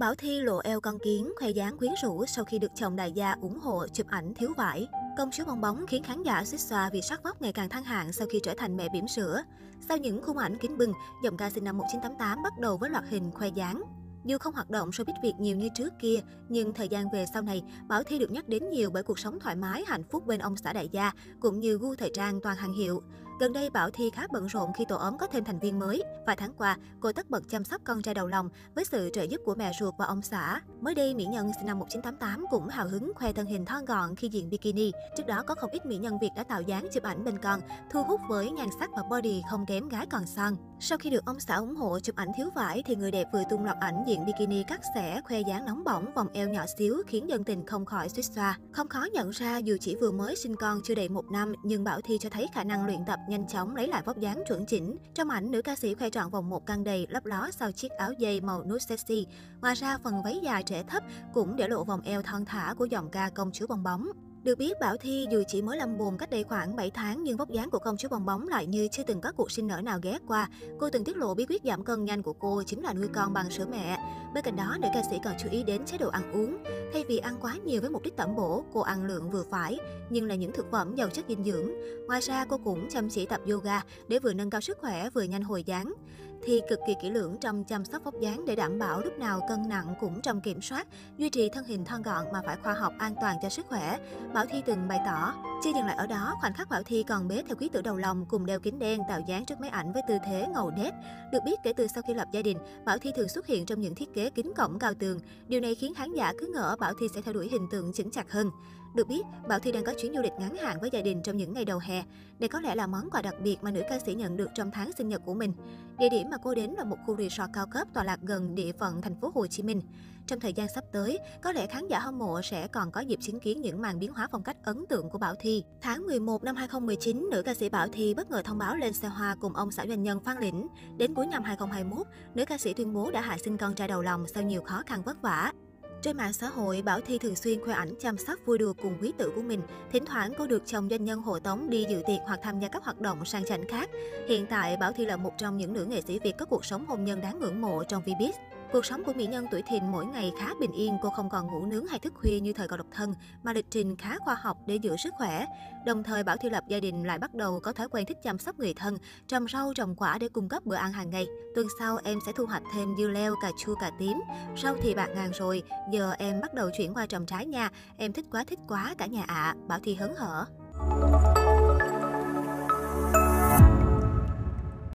Bảo Thi lộ eo con kiến, khoe dáng quyến rũ sau khi được chồng đại gia ủng hộ chụp ảnh thiếu vải. Công chúa bong bóng khiến khán giả xích xoa vì sắc vóc ngày càng thăng hạng sau khi trở thành mẹ bỉm sữa. Sau những khung ảnh kính bừng, giọng ca sinh năm 1988 bắt đầu với loạt hình khoe dáng. Dù không hoạt động showbiz Việt nhiều như trước kia, nhưng thời gian về sau này, Bảo Thi được nhắc đến nhiều bởi cuộc sống thoải mái, hạnh phúc bên ông xã đại gia, cũng như gu thời trang toàn hàng hiệu. Gần đây, Bảo Thi khá bận rộn khi tổ ấm có thêm thành viên mới. Vài tháng qua, cô tất bật chăm sóc con trai đầu lòng với sự trợ giúp của mẹ ruột và ông xã. Mới đây, mỹ nhân sinh năm 1988 cũng hào hứng khoe thân hình thon gọn khi diện bikini. Trước đó, có không ít mỹ nhân Việt đã tạo dáng chụp ảnh bên con, thu hút với nhan sắc và body không kém gái còn son. Sau khi được ông xã ủng hộ chụp ảnh thiếu vải, thì người đẹp vừa tung loạt ảnh diện bikini cắt xẻ, khoe dáng nóng bỏng, vòng eo nhỏ xíu khiến dân tình không khỏi suýt xoa. Không khó nhận ra dù chỉ vừa mới sinh con chưa đầy một năm, nhưng Bảo Thi cho thấy khả năng luyện tập nhanh chóng lấy lại vóc dáng chuẩn chỉnh. Trong ảnh, nữ ca sĩ khoe trọn vòng một căng đầy lấp ló sau chiếc áo dây màu nude sexy. Ngoài ra, phần váy dài trẻ thấp cũng để lộ vòng eo thon thả của giọng ca công chúa bong bóng. Được biết, Bảo Thi dù chỉ mới lâm bồn cách đây khoảng 7 tháng nhưng vóc dáng của công chúa bong bóng lại như chưa từng có cuộc sinh nở nào ghé qua. Cô từng tiết lộ bí quyết giảm cân nhanh của cô chính là nuôi con bằng sữa mẹ. Bên cạnh đó, nữ ca sĩ còn chú ý đến chế độ ăn uống. Thay vì ăn quá nhiều với mục đích tẩm bổ, cô ăn lượng vừa phải, nhưng là những thực phẩm giàu chất dinh dưỡng. Ngoài ra, cô cũng chăm chỉ tập yoga để vừa nâng cao sức khỏe vừa nhanh hồi dáng. Thì cực kỳ kỹ lưỡng trong chăm sóc vóc dáng để đảm bảo lúc nào cân nặng cũng trong kiểm soát, duy trì thân hình thon gọn mà phải khoa học an toàn cho sức khỏe. Bảo Thi từng bày tỏ, chưa dừng lại ở đó, khoảnh khắc Bảo Thi còn bế theo quý tử đầu lòng cùng đeo kính đen tạo dáng trước máy ảnh với tư thế ngầu nét Được biết kể từ sau khi lập gia đình, Bảo Thi thường xuất hiện trong những thiết kế kính cổng cao tường. Điều này khiến khán giả cứ ngỡ Bảo Thi sẽ theo đuổi hình tượng chững chặt hơn. Được biết, Bảo Thi đang có chuyến du lịch ngắn hạn với gia đình trong những ngày đầu hè. Đây có lẽ là món quà đặc biệt mà nữ ca sĩ nhận được trong tháng sinh nhật của mình. Địa điểm mà cô đến là một khu resort cao cấp tọa lạc gần địa phận thành phố Hồ Chí Minh. Trong thời gian sắp tới, có lẽ khán giả hâm mộ sẽ còn có dịp chứng kiến những màn biến hóa phong cách ấn tượng của Bảo Thi. Tháng 11 năm 2019, nữ ca sĩ Bảo Thi bất ngờ thông báo lên xe hoa cùng ông xã doanh nhân Phan Lĩnh. Đến cuối năm 2021, nữ ca sĩ tuyên bố đã hạ sinh con trai đầu lòng sau nhiều khó khăn vất vả. Trên mạng xã hội, Bảo Thi thường xuyên khoe ảnh chăm sóc vui đùa cùng quý tử của mình. Thỉnh thoảng cô được chồng doanh nhân hộ tống đi dự tiệc hoặc tham gia các hoạt động sang chảnh khác. Hiện tại, Bảo Thi là một trong những nữ nghệ sĩ Việt có cuộc sống hôn nhân đáng ngưỡng mộ trong Vbiz. Cuộc sống của mỹ nhân tuổi thìn mỗi ngày khá bình yên, cô không còn ngủ nướng hay thức khuya như thời còn độc thân, mà lịch trình khá khoa học để giữ sức khỏe. Đồng thời, Bảo Thi lập gia đình lại bắt đầu có thói quen thích chăm sóc người thân, trồng rau, trồng quả để cung cấp bữa ăn hàng ngày. Tuần sau, em sẽ thu hoạch thêm dưa leo, cà chua, cà tím. Rau thì bạc ngàn rồi, giờ em bắt đầu chuyển qua trồng trái nha. Em thích quá thích quá cả nhà ạ, à. Bảo Thi hớn hở.